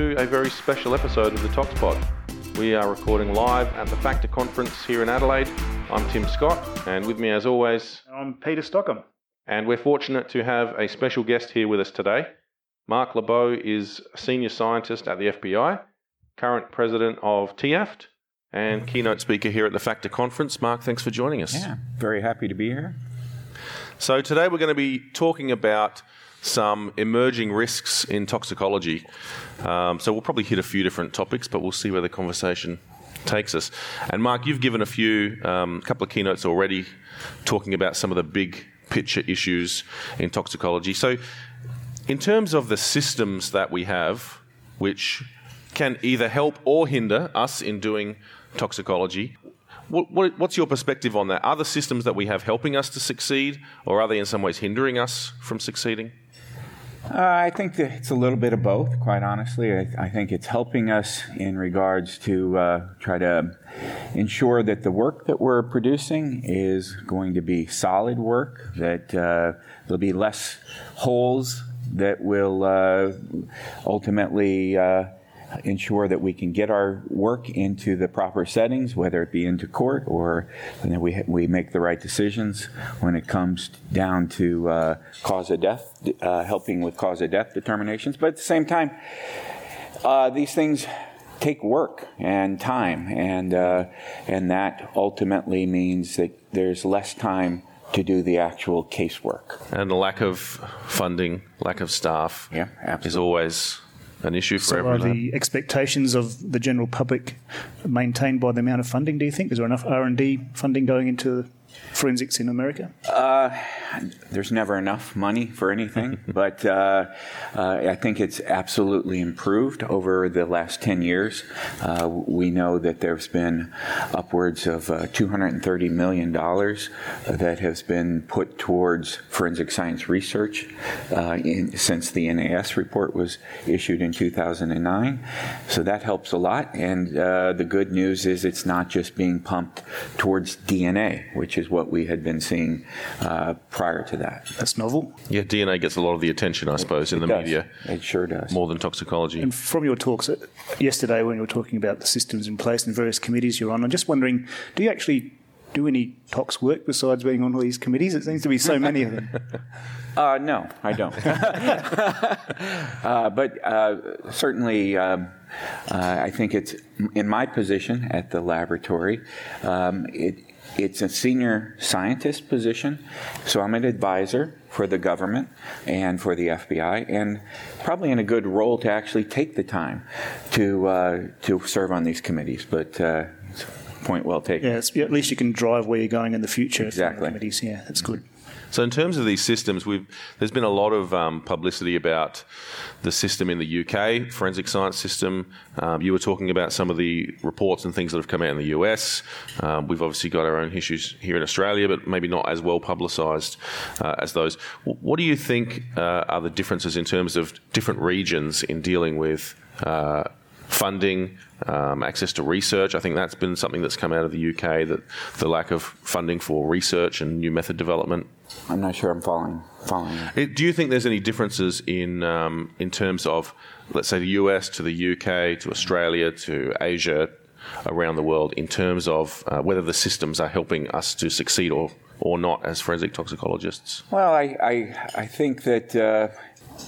to a very special episode of the ToxPod. We are recording live at the FACTA Conference here in Adelaide. I'm Tim Scott, and with me, as always, I'm Peter Stockham. And we're fortunate to have a special guest here with us today. Marc LeBeau is a senior scientist at the FBI, current president of TIAFT, and keynote speaker here at the FACTA Conference. Marc, thanks for joining us. Yeah, very happy to be here. So, today we're going to be talking about some emerging risks in toxicology. Um, so, we'll probably hit a few different topics, but we'll see where the conversation takes us. And, Marc, you've given a few, a um, couple of keynotes already talking about some of the big picture issues in toxicology. So, in terms of the systems that we have, which can either help or hinder us in doing toxicology, what, what, what's your perspective on that? Are the systems that we have helping us to succeed, or are they in some ways hindering us from succeeding? Uh, I think it's a little bit of both, quite honestly. I, I think it's helping us in regards to uh, try to ensure that the work that we're producing is going to be solid work, that uh, there'll be less holes that will uh, ultimately uh, ensure that we can get our work into the proper settings, whether it be into court or that we, we make the right decisions when it comes down to uh, cause of death, uh, helping with cause of death determinations. But at the same time, uh, these things take work and time, and uh, and that ultimately means that there's less time to do the actual casework. And the lack of funding, lack of staff, yeah, is always an issue for so every are eh? the expectations of the general public maintained by the amount of funding? Do you think is there enough R and D funding going into forensics in America? Uh, there's never enough money for anything, but uh, uh, I think it's absolutely improved over the last 10 years. Uh, we know that there's been upwards of uh, $230 million that has been put towards forensic science research uh, in, since the NAS report was issued in 2009. So that helps a lot. And the good news is it's not just being pumped towards DNA, which is what we had been seeing uh, prior to that. That's novel. Yeah, DNA gets a lot of the attention, I suppose, in the does. media. It sure does. More than toxicology. And from your talks uh, yesterday, when you were talking about the systems in place and various committees you're on, I'm just wondering, do you actually do any tox work besides being on all these committees? It seems to be so many of them. Uh, no, I don't. uh, but uh, certainly, um, uh, I think it's in my position at the laboratory. Um, it, it's a senior scientist position, so I'm an advisor for the government and for the FBI, and probably in a good role to actually take the time to uh, to serve on these committees. But uh, point well taken. Yeah, at least you can drive where you're going in the future. Exactly. Committees. Yeah, that's good. So, in terms of these systems, there's been a lot of um, publicity about the system in the UK, forensic science system. Um, you were talking about some of the reports and things that have come out in the US. Um, we've obviously got our own issues here in Australia, but maybe not as well publicised uh, as those. What do you think uh, are the differences in terms of different regions in dealing with? Uh, funding, um, access to research. I think that's been something that's come out of the UK that the lack of funding for research and new method development. I'm not sure I'm following. Following. It, do you think there's any differences in um, in terms of, let's say, the US to the UK to Australia to Asia, around the world, in terms of uh, whether the systems are helping us to succeed or or not as forensic toxicologists? Well, I I, I think that. Uh,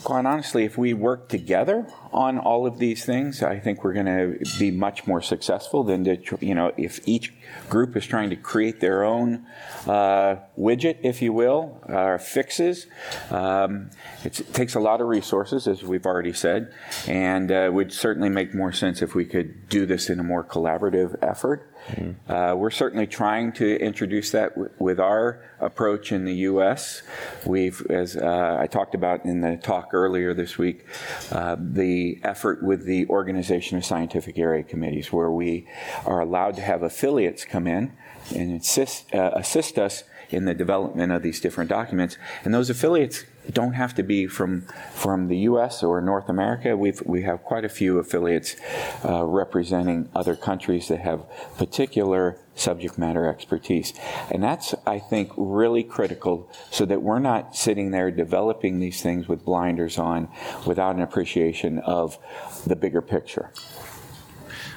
quite honestly, if we work together on all of these things, I think we're going to be much more successful than to, you know, if each group is trying to create their own uh, widget, if you will, or fixes. Um, it takes a lot of resources, as we've already said, and uh, would certainly make more sense if we could do this in a more collaborative effort. Mm-hmm. Uh, we're certainly trying to introduce that w- with our approach in the U.S. We've, as uh, I talked about in the talk earlier this week, uh, the effort with the Organization of Scientific Area Committees, where we are allowed to have affiliates come in and assist, uh, assist us in the development of these different documents. And those affiliates don't have to be from from the U.S. or North America. We've we have quite a few affiliates uh, representing other countries that have particular subject matter expertise, and that's I think really critical, so that we're not sitting there developing these things with blinders on, without an appreciation of the bigger picture.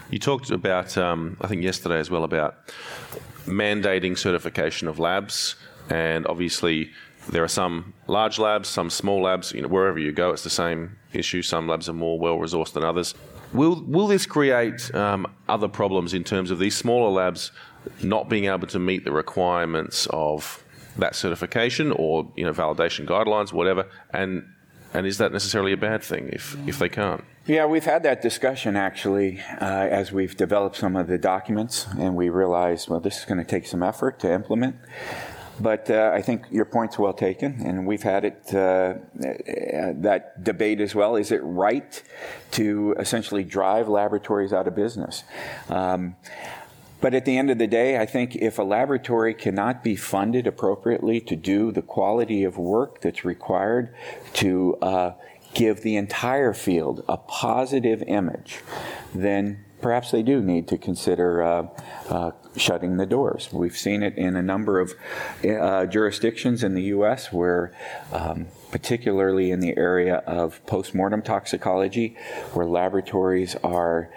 You talked about, um, I think yesterday as well, about mandating certification of labs, and obviously there are some large labs, some small labs. You know, wherever you go, it's the same issue. Some labs are more well resourced than others. Will will this create um, other problems in terms of these smaller labs not being able to meet the requirements of that certification or you know validation guidelines, whatever? And and is that necessarily a bad thing if if they can't? Yeah, we've had that discussion actually uh, as we've developed some of the documents, and we realized, well, this is going to take some effort to implement. But uh, I think your point's well taken, and we've had it uh, that debate as well. Is it right to essentially drive laboratories out of business? Um, but at the end of the day, I think if a laboratory cannot be funded appropriately to do the quality of work that's required to uh, give the entire field a positive image, then perhaps they do need to consider uh, uh, shutting the doors. We've seen it in a number of uh, jurisdictions in the U.S. where, um, particularly in the area of postmortem toxicology, where laboratories are.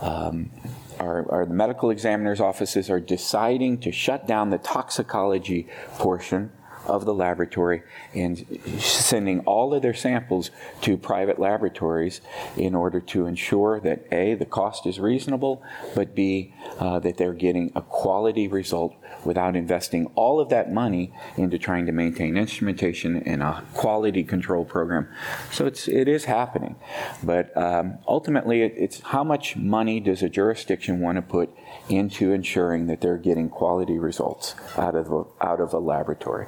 Um, our, medical examiner's offices are deciding to shut down the toxicology portion of the laboratory and sending all of their samples to private laboratories in order to ensure that A, the cost is reasonable, but B, uh, that they're getting a quality result without investing all of that money into trying to maintain instrumentation and a quality control program. So it's, it is happening. But um, ultimately, it, it's how much money does a jurisdiction want to put into ensuring that they're getting quality results out of a, out of a laboratory.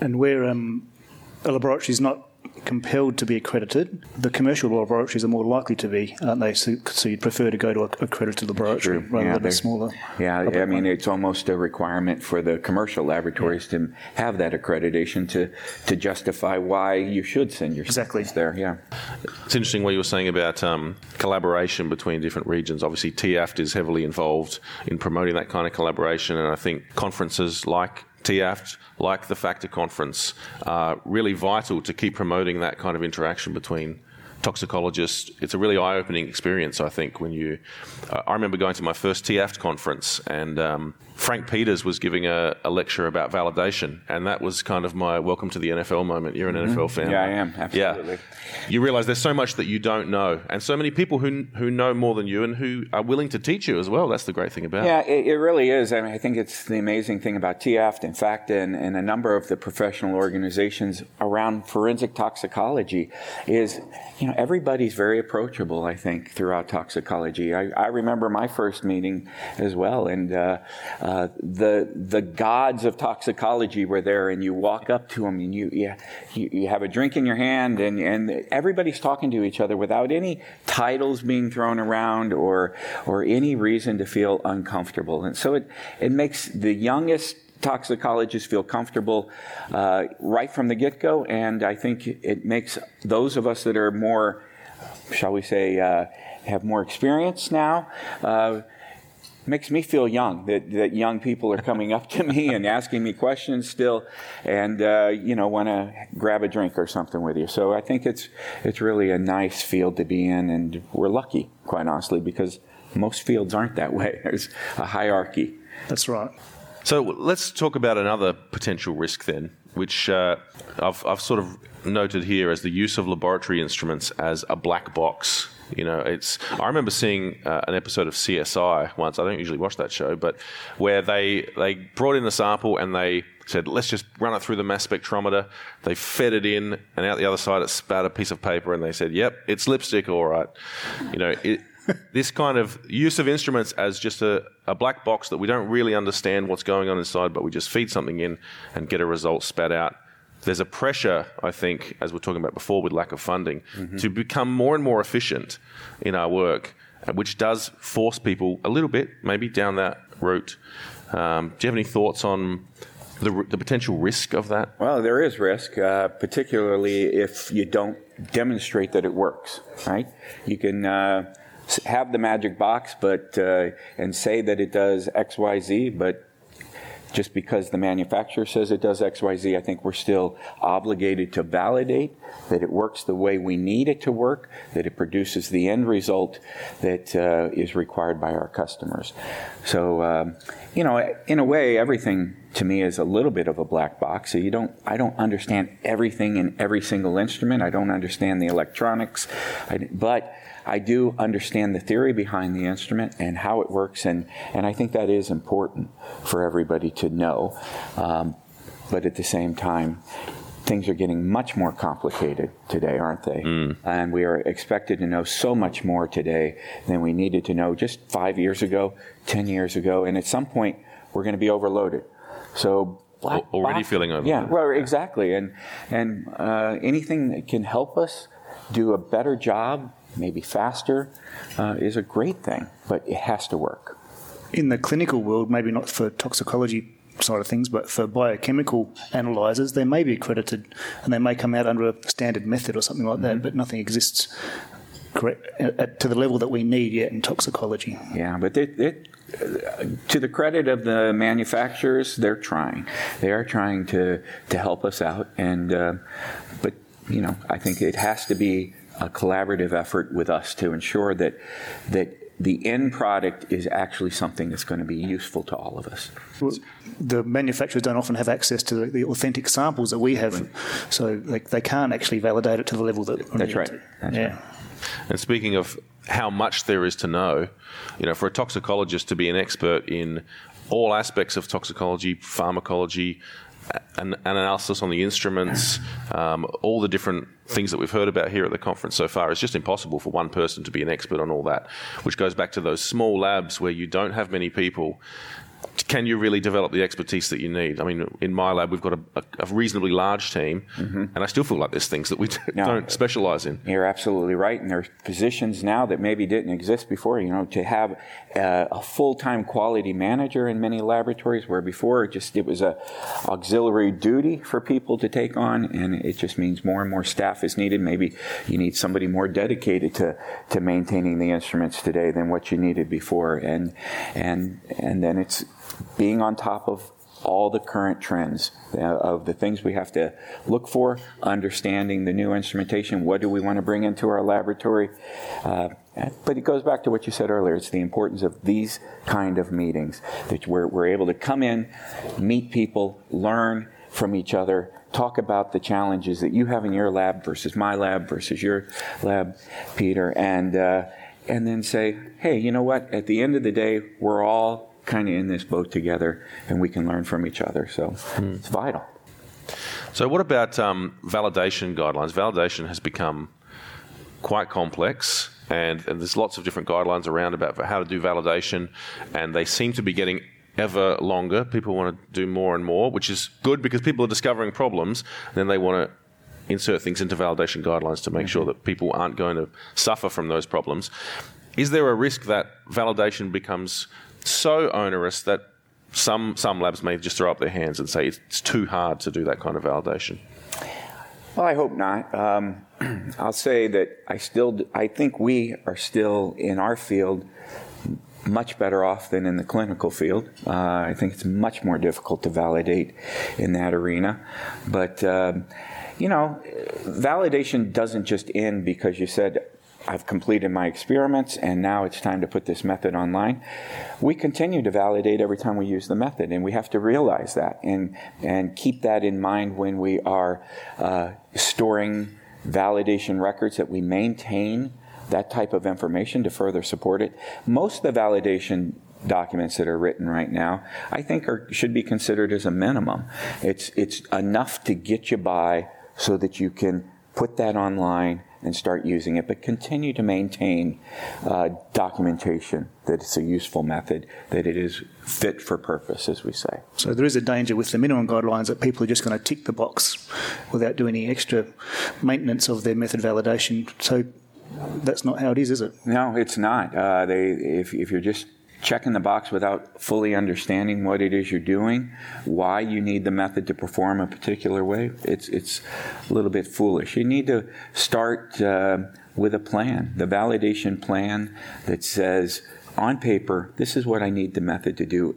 And where um, a laboratory is not compelled to be accredited, the commercial laboratories are more likely to be, aren't they? So, so you'd prefer to go to an accredited laboratory rather yeah, than a smaller. Yeah, I mean, it's almost a requirement for the commercial laboratories yeah. to have that accreditation to, to justify why you should send your exactly there. Yeah, it's interesting what you were saying about um, collaboration between different regions. Obviously, TIAFT is heavily involved in promoting that kind of collaboration, and I think conferences like TIAFT, like the FACTA Conference, are really vital to keep promoting that kind of interaction between toxicologists. It's a really eye-opening experience, I think. When you, uh, I remember going to my first TIAFT conference, and um, Frank Peters was giving a, a, lecture about validation, and that was kind of my welcome to the NFL moment. You're an mm-hmm. NFL fan, yeah, I am absolutely. Yeah, you realize there's so much that you don't know, and so many people who who know more than you and who are willing to teach you as well. That's the great thing about yeah, it. Yeah, it, really is. I mean, I think it's the amazing thing about TIAFT, in fact, and, and a number of the professional organizations around forensic toxicology is, you know, everybody's very approachable. I think throughout toxicology. I, I remember my first meeting as well, and. Uh, uh, the the gods of toxicology were there, and you walk up to them, and you you, you have a drink in your hand, and, and everybody's talking to each other without any titles being thrown around or or any reason to feel uncomfortable, and so it it makes the youngest toxicologists feel comfortable uh, right from the get go, and I think it makes those of us that are more, shall we say, uh, have more experience now. Makes me feel young that, that young people are coming up to me and asking me questions still and uh, you know want to grab a drink or something with you. So i think it's it's really a nice field to be in and we're lucky quite honestly because most fields aren't that way. There's a hierarchy. That's right. So let's talk about another potential risk then which uh, I've, I've sort of noted here as the use of laboratory instruments as a black box you know, it's. I remember seeing uh, an episode of CSI once. I don't usually watch that show, but where they they brought in the sample and they said, let's just run it through the mass spectrometer. They fed it in, and out the other side it spat a piece of paper, and they said, yep, it's lipstick, all right. You know, it, this kind of use of instruments as just a, a black box that we don't really understand what's going on inside, but we just feed something in and get a result spat out there's a pressure, I think, as we are talking about before with lack of funding, mm-hmm. to become more and more efficient in our work, uh, which does force people a little bit, maybe down that route. Um, do you have any thoughts on the, the potential risk of that? Well, there is risk, uh, particularly if you don't demonstrate that it works, right? You can uh, have the magic box, but uh, and say that it does X, Y, Z, but just because the manufacturer says it does XYZ, I think we're still obligated to validate that it works the way we need it to work, that it produces the end result that uh, is required by our customers. So, um, you know, in a way, everything to me is a little bit of a black box. So you don't, I don't understand everything in every single instrument. I don't understand the electronics, I, but I do understand the theory behind the instrument and how it works, and, and I think that is important for everybody to know. Um, but at the same time, things are getting much more complicated today, aren't they? Mm. And we are expected to know so much more today than we needed to know just five years ago, 10 years ago, and at some point, we're going to be overloaded. So Black already box. feeling overloaded. Yeah, well, exactly. And and uh, anything that can help us do a better job maybe faster, uh, is a great thing, but it has to work. In the clinical world, maybe not for toxicology side of things, but for biochemical analyzers, they may be accredited and they may come out under a standard method or something like mm-hmm. that, but nothing exists correct to the level that we need yet in toxicology. Yeah, but it, it, to the credit of the manufacturers, they're trying. They are trying to to help us out, and uh, but you know, I think it has to be a collaborative effort with us to ensure that that the end product is actually something that's going to be useful to all of us. Well, the manufacturers don't often have access to the, the authentic samples that we have, right. so like, they can't actually validate it to the level that. That's right. That's yeah. Right. And speaking of how much there is to know, you know, for a toxicologist to be an expert in all aspects of toxicology, pharmacology, an, an analysis on the instruments, um, all the different things that we've heard about here at the conference so far. It's just impossible for one person to be an expert on all that, which goes back to those small labs where you don't have many people can you really develop the expertise that you need? I mean, in my lab, we've got a, a reasonably large team, mm-hmm. and I still feel like there's things that we don't specialize in. You're absolutely right, and there's positions now that maybe didn't exist before. You know, to have a, a full-time quality manager in many laboratories, where before it just it was a auxiliary duty for people to take on, and it just means more and more staff is needed. Maybe you need somebody more dedicated to to maintaining the instruments today than what you needed before, and and and then it's being on top of all the current trends uh, of the things we have to look for, understanding the new instrumentation, what do we want to bring into our laboratory. Uh, but it goes back to what you said earlier. It's the importance of these kind of meetings that we're, we're able to come in, meet people, learn from each other, talk about the challenges that you have in your lab versus my lab versus your lab, Peter, and uh, and then say, hey, you know what? At the end of the day, we're all kind of in this boat together and we can learn from each other. So mm. it's vital. So, what about um, validation guidelines? Validation has become quite complex, and, and, there's lots of different guidelines around about how to do validation, and they seem to be getting ever longer. People want to do more and more, which is good because people are discovering problems, and then they want to insert things into validation guidelines to make mm-hmm. sure that people aren't going to suffer from those problems. Is there a risk that validation becomes so onerous that some some labs may just throw up their hands and say it's too hard to do that kind of validation. Well, I hope not. Um, I'll say that I still I think we are still in our field much better off than in the clinical field. Uh, I think it's much more difficult to validate in that arena, but. Um, you know, validation doesn't just end because you said, I've completed my experiments and now it's time to put this method online. We continue to validate every time we use the method and we have to realize that and, and keep that in mind when we are uh, storing validation records that we maintain that type of information to further support it. Most of the validation documents that are written right now, I think are, should be considered as a minimum. It's, it's enough to get you by so that you can put that online and start using it, but continue to maintain uh, documentation that it's a useful method, that it is fit for purpose, as we say. So there is a danger with the minimum guidelines that people are just going to tick the box without doing any extra maintenance of their method validation. So that's not how it is, is it? No, it's not. Uh, they, if, if you're just checking the box without fully understanding what it is you're doing, why you need the method to perform a particular way, it's, it's a little bit foolish. You need to start uh, with a plan, the validation plan that says, on paper, this is what I need the method to do.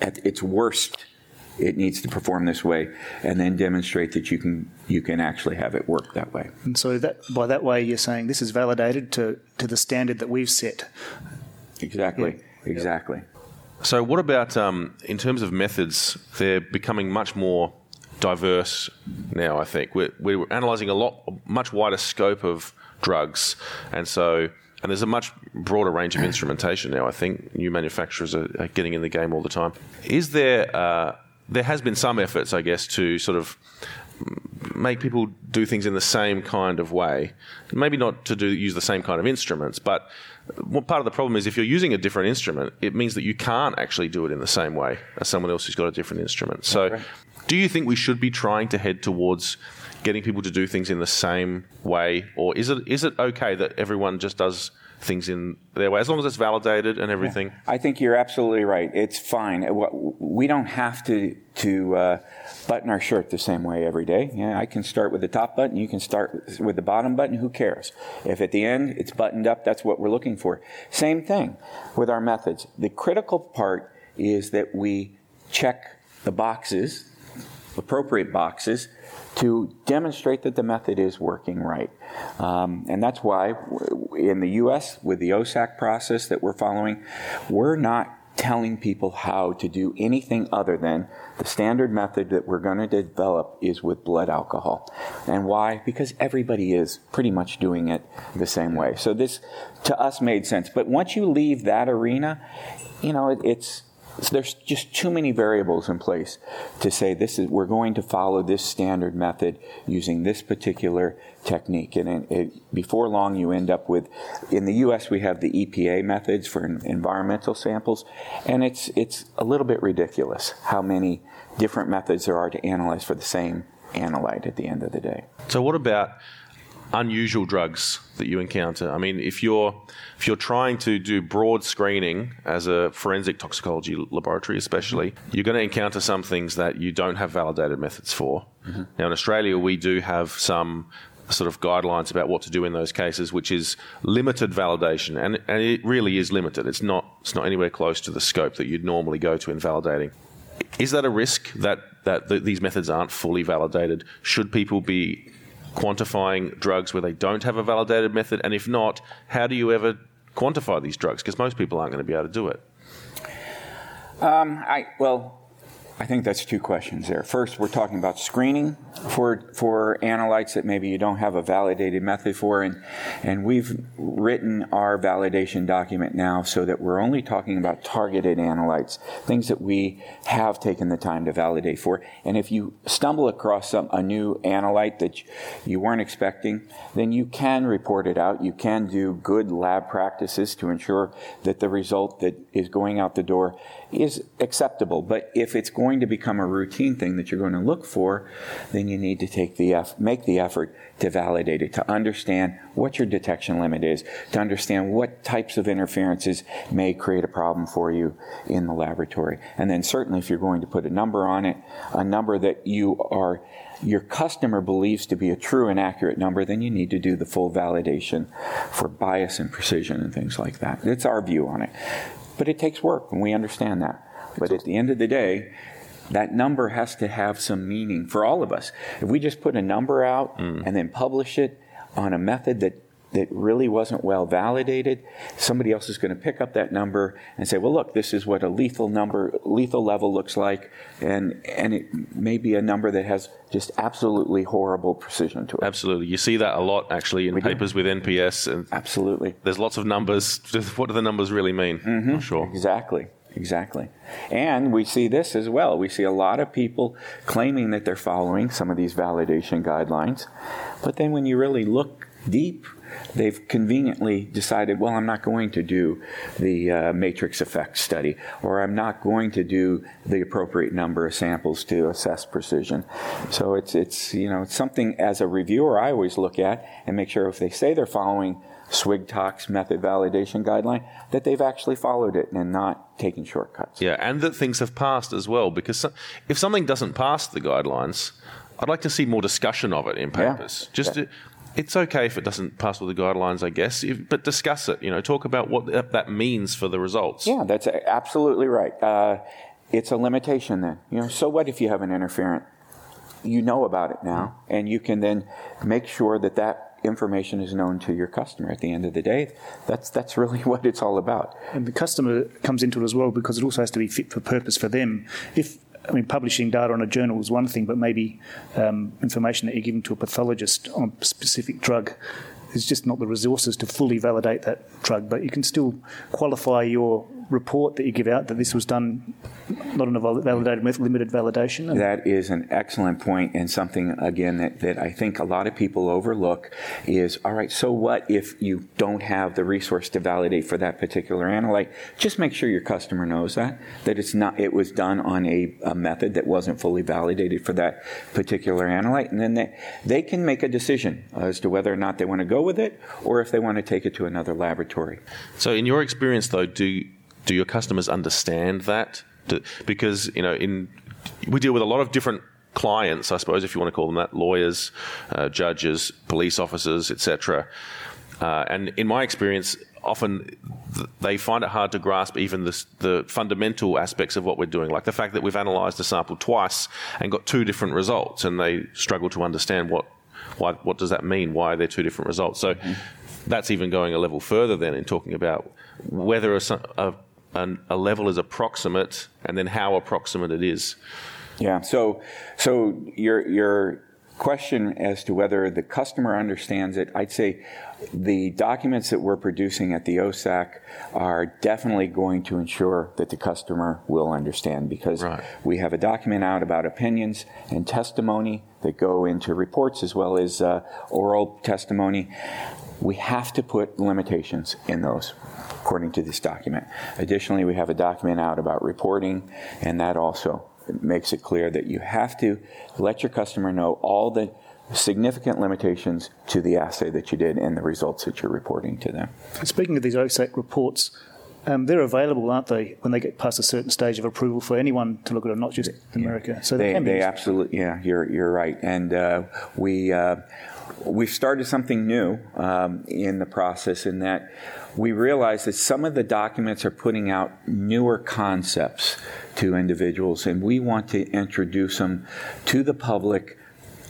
At its worst, it needs to perform this way, and then demonstrate that you can you can actually have it work that way. And so that by that way, you're saying this is validated to to the standard that we've set. Exactly. Yeah. Exactly. So, what about um, in terms of methods? They're becoming much more diverse now. I think we're, we're analysing a lot, much wider scope of drugs, and so and there's a much broader range of instrumentation now. I think new manufacturers are, are getting in the game all the time. Is there uh, there has been some efforts, I guess, to sort of make people do things in the same kind of way. Maybe not to do use the same kind of instruments, but part of the problem is if you're using a different instrument, it means that you can't actually do it in the same way as someone else who's got a different instrument. So, do you think we should be trying to head towards getting people to do things in the same way, or is it is it okay that everyone just does things in their way, as long as it's validated and everything. Yeah. I think you're absolutely right. It's fine. We don't have to to uh, button our shirt the same way every day. Yeah, I can start with the top button. You can start with the bottom button. Who cares? If at the end it's buttoned up, that's what we're looking for. Same thing with our methods. The critical part is that we check the boxes, appropriate boxes, to demonstrate that the method is working right. Um, and that's why in the US, with the OSAC process that we're following, we're not telling people how to do anything other than the standard method that we're going to develop is with blood alcohol. And why? Because everybody is pretty much doing it the same way. So this to us made sense. But once you leave that arena, you know, it, it's so there's just too many variables in place to say this is we're going to follow this standard method using this particular technique. And it, it, before long, you end up with in the U.S. we have the EPA methods for environmental samples, and it's it's a little bit ridiculous how many different methods there are to analyze for the same analyte at the end of the day. So what about unusual drugs that you encounter? I mean, if you're if you're trying to do broad screening as a forensic toxicology laboratory, especially, you're going to encounter some things that you don't have validated methods for. Mm-hmm. Now, in Australia, we do have some sort of guidelines about what to do in those cases, which is limited validation, and, and it really is limited. It's not it's not anywhere close to the scope that you'd normally go to in validating. Is that a risk that that these methods aren't fully validated? Should people be quantifying drugs where they don't have a validated method? And if not, how do you ever quantify these drugs? Because most people aren't going to be able to do it. Um, I well, I think that's two questions there. First, we're talking about screening for for analytes that maybe you don't have a validated method for, and and we've written our validation document now so that we're only talking about targeted analytes, things that we have taken the time to validate for. And if you stumble across some a new analyte that you weren't expecting, then you can report it out. You can do good lab practices to ensure that the result that is going out the door is acceptable. But if it's going to become a routine thing that you're going to look for, then you need to take the eff- make the effort to validate it, to understand what your detection limit is, to understand what types of interferences may create a problem for you in the laboratory. And then certainly if you're going to put a number on it, a number that you are your customer believes to be a true and accurate number, then you need to do the full validation for bias and precision and things like that. It's our view on it. But it takes work, and we understand that. But at the end of the day, that number has to have some meaning for all of us. If we just put a number out mm. and then publish it on a method that that really wasn't well validated, somebody else is going to pick up that number and say, "Well, look, this is what a lethal number, lethal level looks like," and and it may be a number that has just absolutely horrible precision to it. Absolutely, you see that a lot actually in we papers do. with NPS, and absolutely, there's lots of numbers. What do the numbers really mean? Mm-hmm. Not sure. Exactly. Exactly. And we see this as well. We see a lot of people claiming that they're following some of these validation guidelines, but then when you really look deep they've conveniently decided, well, I'm not going to do the uh, matrix effect study, or I'm not going to do the appropriate number of samples to assess precision. So it's, it's, you know, it's something as a reviewer I always look at and make sure if they say they're following SWGTOX method validation guideline, that they've actually followed it and not taken shortcuts. Yeah, and that things have passed as well. Because if something doesn't pass the guidelines, I'd like to see more discussion of it in Yeah. papers. Just Yeah. to, it's okay if it doesn't pass with the guidelines, I guess, if, but discuss it. You know, talk about what that, that means for the results. Yeah, that's absolutely right. Uh, it's a limitation then. You know, so what if you have an interferent? You know about it now, and you can then make sure that that information is known to your customer. At the end of the day, that's that's really what it's all about. And the customer comes into it as well because it also has to be fit for purpose for them. If I mean, publishing data on a journal is one thing, but maybe um, information that you're giving to a pathologist on a specific drug is just not the resources to fully validate that drug. But you can still qualify your report that you give out that this was done not on a validated method, limited validation. And That is an excellent point and something, again, that, that I think a lot of people overlook is, all right, so what if you don't have the resource to validate for that particular analyte? Just make sure your customer knows that, that it's not, it was done on a, a method that wasn't fully validated for that particular analyte. And then they, they can make a decision as to whether or not they want to go with it or if they want to take it to another laboratory. So, in your experience, though, do do your customers understand that? Do, because you know, in we deal with a lot of different clients, I suppose, if you want to call them that, lawyers, uh, judges, police officers, etc. Uh, and in my experience, often th- they find it hard to grasp even the, the fundamental aspects of what we're doing, like the fact that we've analysed a sample twice and got two different results, and they struggle to understand what why, what does that mean? Why are there two different results? So that's even going a level further then in talking about whether a, a- an- a level is approximate and then how approximate it is. Yeah. So, so your your question as to whether the customer understands it, I'd say the documents that we're producing at the OSAC are definitely going to ensure that the customer will understand because Right. we have a document out about opinions and testimony that go into reports as well as uh, oral testimony. We have to put limitations in those according to this document. Additionally, we have a document out about reporting, and that also makes it clear that you have to let your customer know all the significant limitations to the assay that you did and the results that you're reporting to them. Speaking of these OSAC reports, um, they're available, aren't they, when they get past a certain stage of approval for anyone to look at it, not just America. So they, They, can be they absolutely, yeah, you're, you're right. And uh, we, uh, we've started something new um, in the process in that we realize that some of the documents are putting out newer concepts to individuals, and we want to introduce them to the public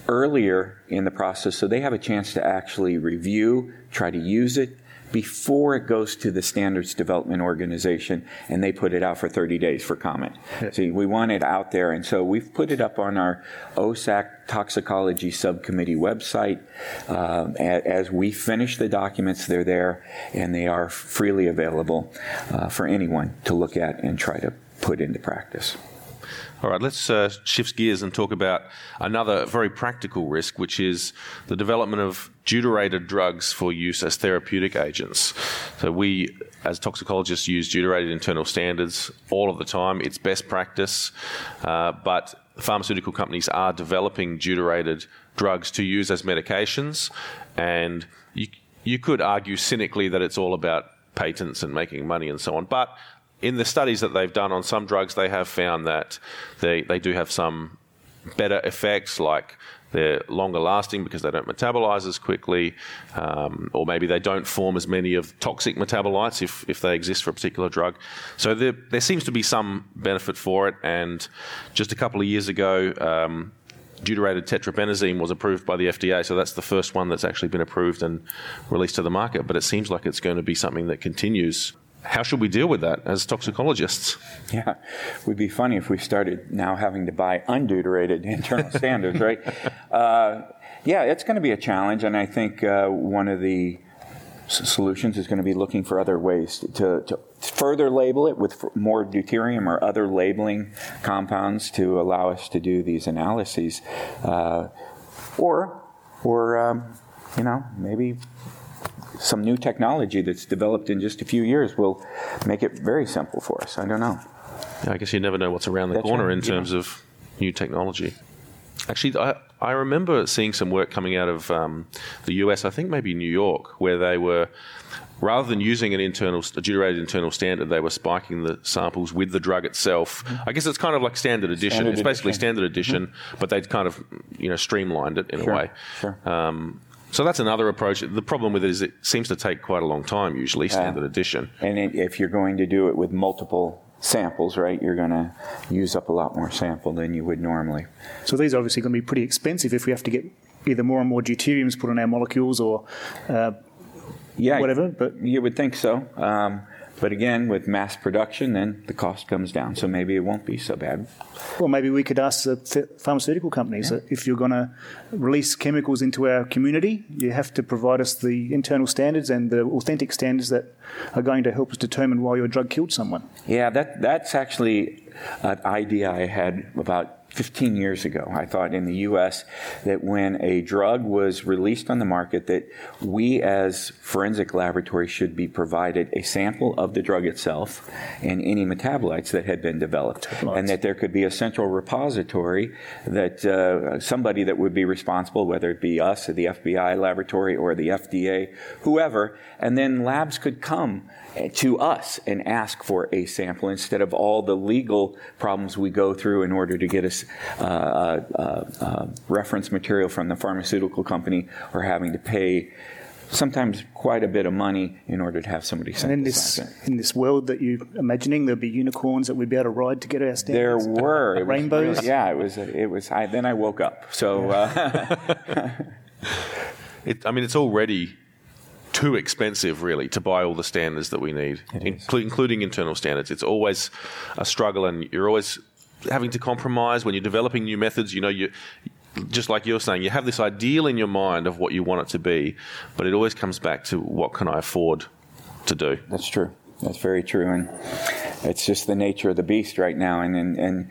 earlier in the process so they have a chance to actually review, try to use it before it goes to the standards development organization and they put it out for 30 days for comment. See, we want it out there, and so we've put it up on our OSAC toxicology subcommittee website. Um, as we finish the documents, they're there and they are freely available uh, for anyone to look at and try to put into practice. All right, let's uh, shift gears and talk about another very practical risk, which is the development of deuterated drugs for use as therapeutic agents. So, we as toxicologists use deuterated internal standards all of the time. It's best practice, uh, but pharmaceutical companies are developing deuterated drugs to use as medications, and you, you could argue cynically that it's all about patents and making money and so on. But in the studies that they've done on some drugs, they have found that they, they do have some better effects, like they're longer lasting because they don't metabolize as quickly, um, or maybe they don't form as many of toxic metabolites if, if they exist for a particular drug. So there, there seems to be some benefit for it. And just a couple of years ago, um, deuterated tetrabenazine was approved by the FDA, so that's the first one that's actually been approved and released to the market. But it seems like it's going to be something that continues. How should we deal with that as toxicologists? Yeah, it would be funny if we started now having to buy undeuterated internal standards, right? Uh, yeah, it's going to be a challenge, and I think uh, one of the solutions is going to be looking for other ways to, to further label it with more deuterium or other labeling compounds to allow us to do these analyses, uh, or, or um, you know, maybe some new technology that's developed in just a few years will make it very simple for us. I don't know. I guess you never know what's around the That's corner right, in yeah. terms of new technology. Actually, I, I remember seeing some work coming out of um, the US, I think maybe New York, where they were, rather than using an internal, a deuterated internal standard, they were spiking the samples with the drug itself. I guess it's kind of like standard addition. Standard it's basically addition. standard addition, but they'd kind of, you know, streamlined it in Sure, a way. sure. Um, so that's another approach. The problem with it is it seems to take quite a long time, usually, standard addition. And it, if you're going to do it with multiple samples, right, you're going to use up a lot more sample than you would normally. So these are obviously going to be pretty expensive if we have to get either more and more deuteriums put on our molecules or uh, Yeah, whatever. But you would think so. Um, but again, with mass production, then the cost comes down. So maybe it won't be so bad. Well, maybe we could ask the th- pharmaceutical companies that if you're going to release chemicals into our community, you have to provide us the internal standards and the authentic standards that are going to help us determine why your drug killed someone. Yeah, that that's actually an idea I had about 15 years ago. I thought in the U.S. that when a drug was released on the market, that we as forensic laboratories should be provided a sample of the drug itself and any metabolites that had been developed, and that there could be a central repository that uh, somebody that would be responsible, whether it be us or the FBI laboratory or the FDA, whoever, and then labs could come to us and ask for a sample instead of all the legal problems we go through in order to get us uh, uh, uh, reference material from the pharmaceutical company or having to pay sometimes quite a bit of money in order to have somebody send And in this it. in this world that you're imagining, there'll be unicorns that we'd be able to ride to get our There were It was rainbows. really- yeah, it was. It was. I, then I woke up. So uh, It, I mean, it's already too expensive, really, to buy all the standards that we need, inclu- including internal standards. It's always a struggle, and you're always having to compromise when you're developing new methods. You know, you just like you're saying, you have this ideal in your mind of what you want it to be, but it always comes back to what can I afford to do. That's true. That's very true, and it's just the nature of the beast right now. And and, and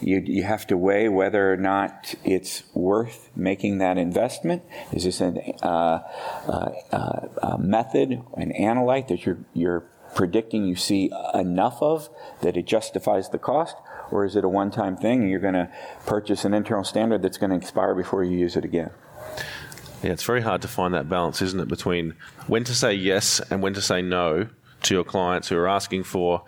you you have to weigh whether or not it's worth making that investment. Is this an uh, uh, uh, a method, an analyte that you're you're predicting you see enough of that it justifies the cost, or is it a one-time thing and you're going to purchase an internal standard that's going to expire before you use it again? Yeah, it's very hard to find that balance, isn't it, between when to say yes and when to say no to your clients who are asking for,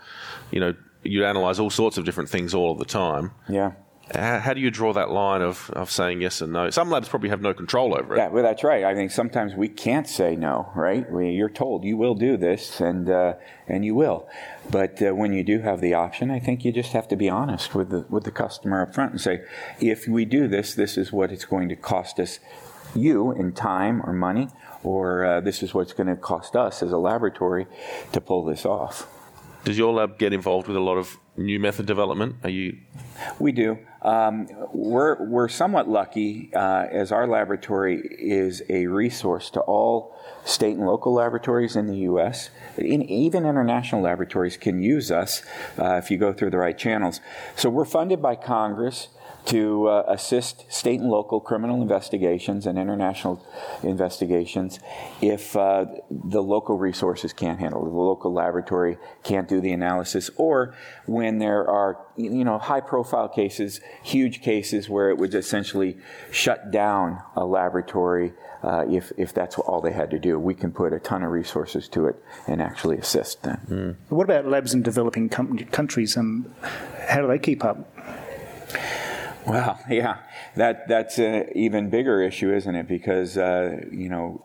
you know, you analyze all sorts of different things all of the time. Yeah. How, how do you draw that line of, of saying yes and no? Some labs probably have no control over it. Yeah, well, that's right. I think sometimes we can't say no, right? We, you're told you will do this, and uh, and you will. But uh, when you do have the option, I think you just have to be honest with the with the customer up front and say, if we do this, this is what it's going to cost us, you in time or money, or uh, this is what it's going to cost us as a laboratory to pull this off. Does your lab get involved with a lot of new method development? Are you? We do. Um, we're, we're somewhat lucky uh, as our laboratory is a resource to all state and local laboratories in the U.S. In, even international laboratories can use us uh, if you go through the right channels. So we're funded by Congress to uh, assist state and local criminal investigations and international investigations if uh, the local resources can't handle it. The local laboratory can't do the analysis, or when there are you know high profile cases, huge cases where it would essentially shut down a laboratory uh, if, if that's all they had to do. We can put a ton of resources to it and actually assist them. What about labs in developing com- countries? Um, how do they keep up? Well, yeah, that that's an even bigger issue, isn't it? Because uh, you know,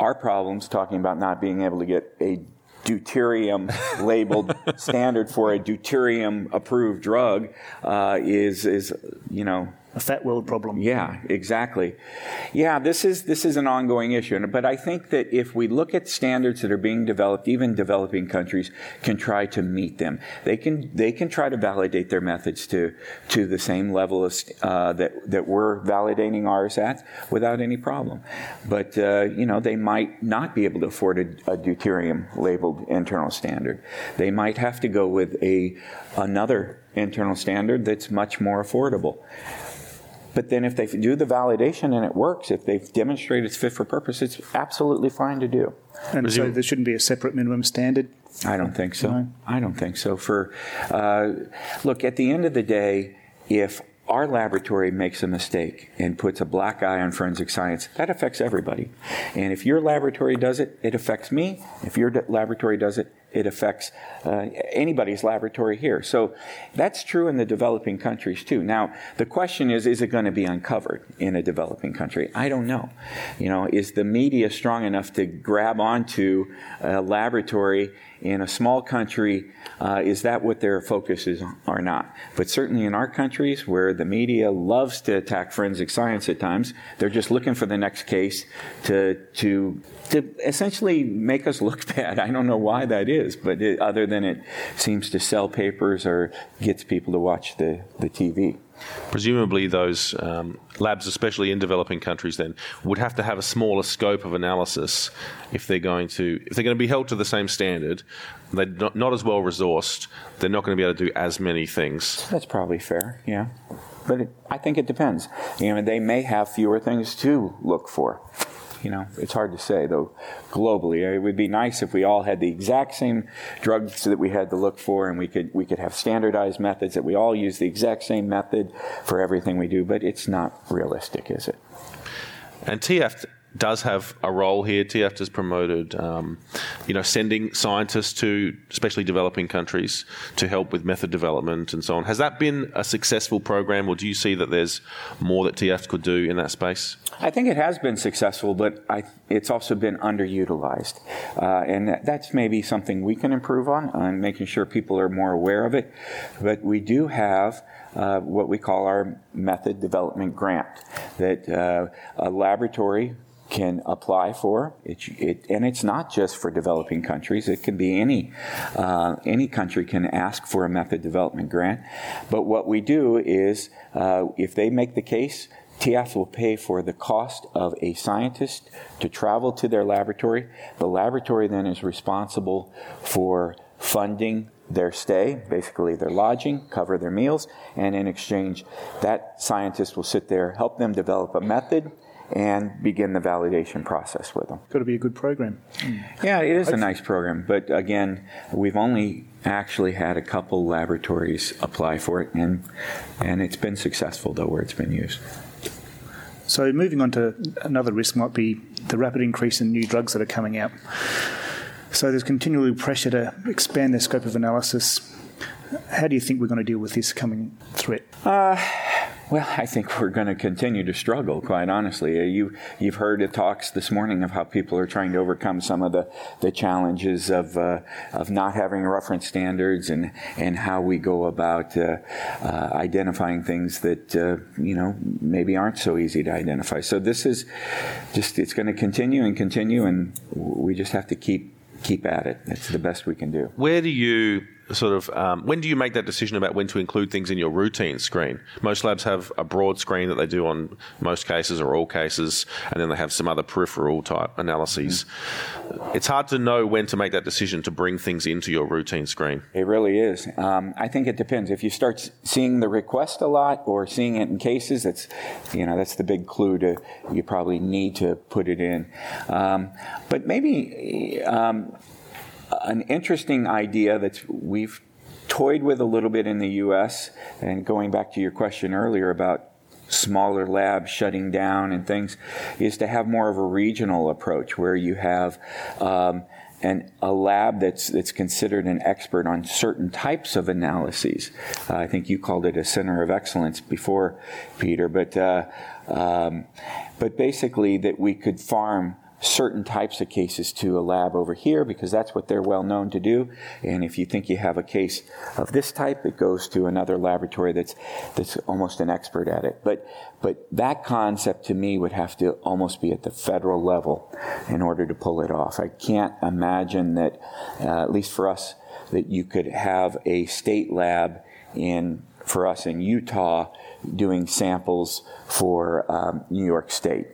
our problems talking about not being able to get a deuterium labeled standard for a deuterium approved drug uh, is is you know A fat world problem. yeah, exactly. Yeah, this is this is an ongoing issue, but I think that if we look at standards that are being developed, even developing countries can try to meet them. They can they can try to validate their methods to to the same level uh, that that we're validating ours at without any problem. But uh, you know, they might not be able to afford a, a deuterium labeled internal standard. They might have to go with a another internal standard that's much more affordable. But then if they do the validation and it works, if they've demonstrated it's fit for purpose, it's absolutely fine to do. And so there shouldn't be a separate minimum standard. I don't think so. No. I don't think so. For uh, look, at the end of the day, if our laboratory makes a mistake and puts a black eye on forensic science, that affects everybody. And if your laboratory does it, it affects me. If your laboratory does it, it affects uh, anybody's laboratory here. So that's true in the developing countries too. Now, the question is, is it going to be uncovered in a developing country? I don't know. You know, is the media strong enough to grab onto a laboratory in a small country, uh, is that what their focus is or not? But certainly in our countries where the media loves to attack forensic science at times, they're just looking for the next case to, to, to essentially make us look bad. I don't know why that is, but it, other than it seems to sell papers or gets people to watch the, the TV. Presumably, those um, labs, especially in developing countries, then would have to have a smaller scope of analysis if they're going to if they're going to be held to the same standard. They're not, not as well resourced. They're not going to be able to do as many things. That's probably fair. Yeah, but it, I think it depends. You know, they may have fewer things to look for you know, it's hard to say though. Globally, it would be nice if we all had the exact same drugs that we had to look for, and we could we could have standardized methods that we all use the exact same method for everything we do. But it's not realistic, is it? And TIAFT does have a role here. TIAFT has promoted, um, you know, sending scientists to especially developing countries to help with method development and so on. Has that been a successful program, or do you see that there's more that TIAFT could do in that space? I think it has been successful, but I, it's also been underutilized, uh, and that's maybe something we can improve on, on making sure people are more aware of it. But we do have. Uh, what we call our method development grant, that uh, a laboratory can apply for. It, it, and it's not just for developing countries. It can be any uh, any country can ask for a method development grant. But what we do is, uh, if they make the case, TIAFT will pay for the cost of a scientist to travel to their laboratory. The laboratory then is responsible for funding their stay, basically their lodging, cover their meals, and in exchange, that scientist will sit there, help them develop a method and begin the validation process with them. Got to be a good program. Yeah, it is a nice program, but again, we've only actually had a couple laboratories apply for it, and and it's been successful though where it's been used. So moving on to another risk might be the rapid increase in new drugs that are coming out. So there's continually pressure to expand their scope of analysis. How do you think we're going to deal with this coming threat? Uh, well, I think we're going to continue to struggle, quite honestly. Uh, you, you've heard the talks this morning of how people are trying to overcome some of the, the challenges of, uh, of not having reference standards and, and how we go about uh, uh, identifying things that, uh, you know, maybe aren't so easy to identify. So this is just, it's going to continue and continue, and we just have to keep, keep at it. It's the best we can do. Where do you sort of um, when do you make that decision about when to include things in your routine screen? Most labs have a broad screen that they do on most cases or all cases, and then they have some other peripheral type analyses. Mm-hmm. It's hard to know when to make that decision to bring things into your routine screen. It really is. Um, I think it depends. If you start seeing the request a lot or seeing it in cases, that's you know that's the big clue to you probably need to put it in. Um, but maybe um, an interesting idea that we've toyed with a little bit in the U.S. And going back to your question earlier about smaller labs shutting down and things, is to have more of a regional approach where you have um, an, a lab that's that's considered an expert on certain types of analyses. Uh, I think you called it a center of excellence before, Peter, but uh, um, but basically that we could farm certain types of cases to a lab over here because that's what they're well known to do. And if you think you have a case of this type, it goes to another laboratory that's that's almost an expert at it. But but that concept to me would have to almost be at the federal level in order to pull it off. I can't imagine that, uh, at least for us, that you could have a state lab in for us in Utah doing samples for um, New York State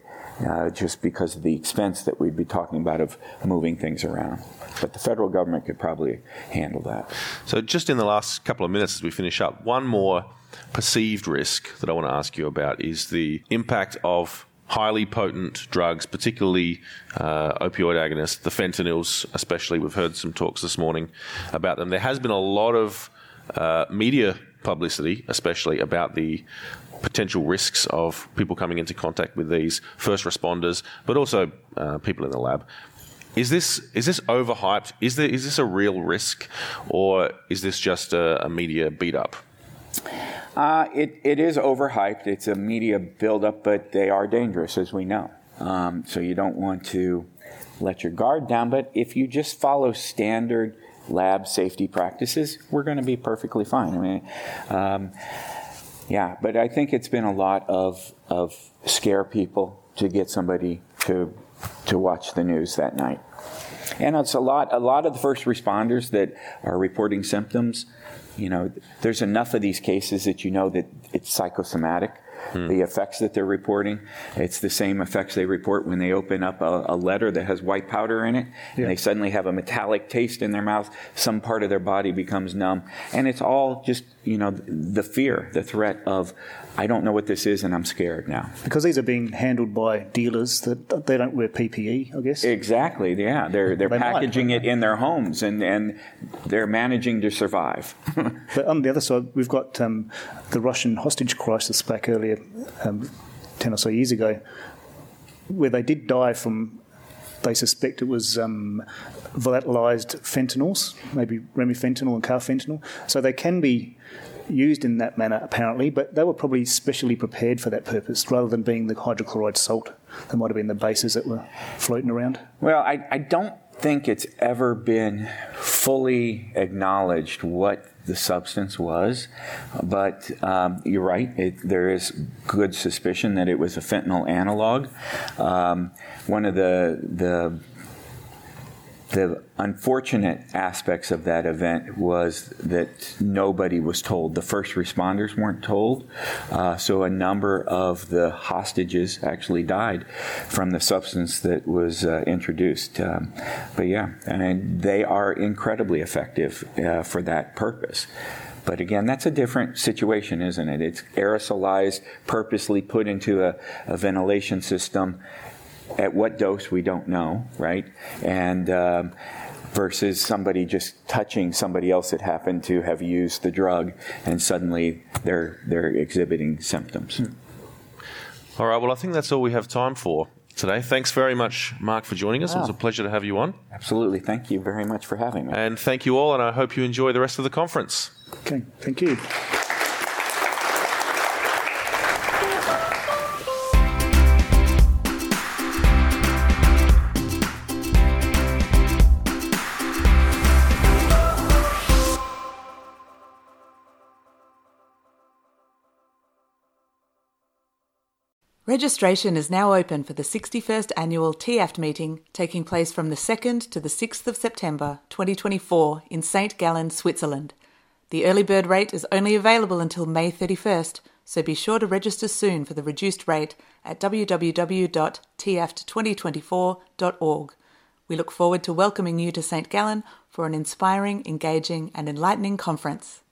uh, just because of the expense that we'd be talking about of moving things around. But the federal government could probably handle that. So, just in the last couple of minutes as we finish up, one more perceived risk that I want to ask you about is the impact of highly potent drugs, particularly uh, opioid agonists, the fentanyls, especially. We've heard some talks this morning about them. There has been a lot of uh, media publicity, especially about the potential risks of people coming into contact with these first responders, but also uh, people in the lab. Is this is this overhyped? Is there is this a real risk, or is this just a, a media beat up? Uh, it, it is overhyped. It's a media buildup, but they are dangerous, as we know. Um, so you don't want to let your guard down. But if you just follow standard lab safety practices, we're going to be perfectly fine. I mean, um, yeah, but I think it's been a lot of, of scare people to get somebody to, to watch the news that night. And it's a lot, a lot of the first responders that are reporting symptoms, you know, there's enough of these cases that you know that it's psychosomatic. Hmm. The effects that they're reporting, it's the same effects they report when they open up a, a letter that has white powder in it, yeah. and they suddenly have a metallic taste in their mouth. Some part of their body becomes numb, and it's all just you know the fear, the threat of I don't know what this is and I'm scared now. Because these are being handled by dealers that they don't wear PPE, I guess. Exactly. Yeah, they're they're they packaging might. it in their homes and and they're managing to survive. but on the other side, we've got um, the Russian hostage crisis back earlier, um, ten or so years ago, where they did die from. They suspect it was um, volatilized fentanyls, maybe remifentanil and carfentanil. So they can be used in that manner, apparently, but they were probably specially prepared for that purpose rather than being the hydrochloride salt that might have been the bases that were floating around. Well, I, I don't think it's ever been fully acknowledged what the substance was, but um, you're right. It, there is good suspicion that it was a fentanyl analog. Um, one of the the the unfortunate aspects of that event was that nobody was told. The first responders weren't told. Uh, so a number of the hostages actually died from the substance that was uh, introduced. Um, but yeah, and they are incredibly effective uh, for that purpose. But again, that's a different situation, isn't it? It's aerosolized, purposely put into a, a ventilation system at what dose we don't know, right? And um, versus somebody just touching somebody else that happened to have used the drug, and suddenly they're they're exhibiting symptoms. All right. Well, I think that's all we have time for today. Thanks very much, Marc, for joining us. It was a pleasure to have you on. Absolutely. Thank you very much for having me. And thank you all, and I hope you enjoy the rest of the conference. Okay. Thank you. Registration is now open for the 61st annual TIAFT meeting taking place from the 2nd to the 6th of September 2024 in St. Gallen, Switzerland. The early bird rate is only available until May 31st, so be sure to register soon for the reduced rate at www.tiaft2024.org. We look forward to welcoming you to St. Gallen for an inspiring, engaging, and enlightening conference.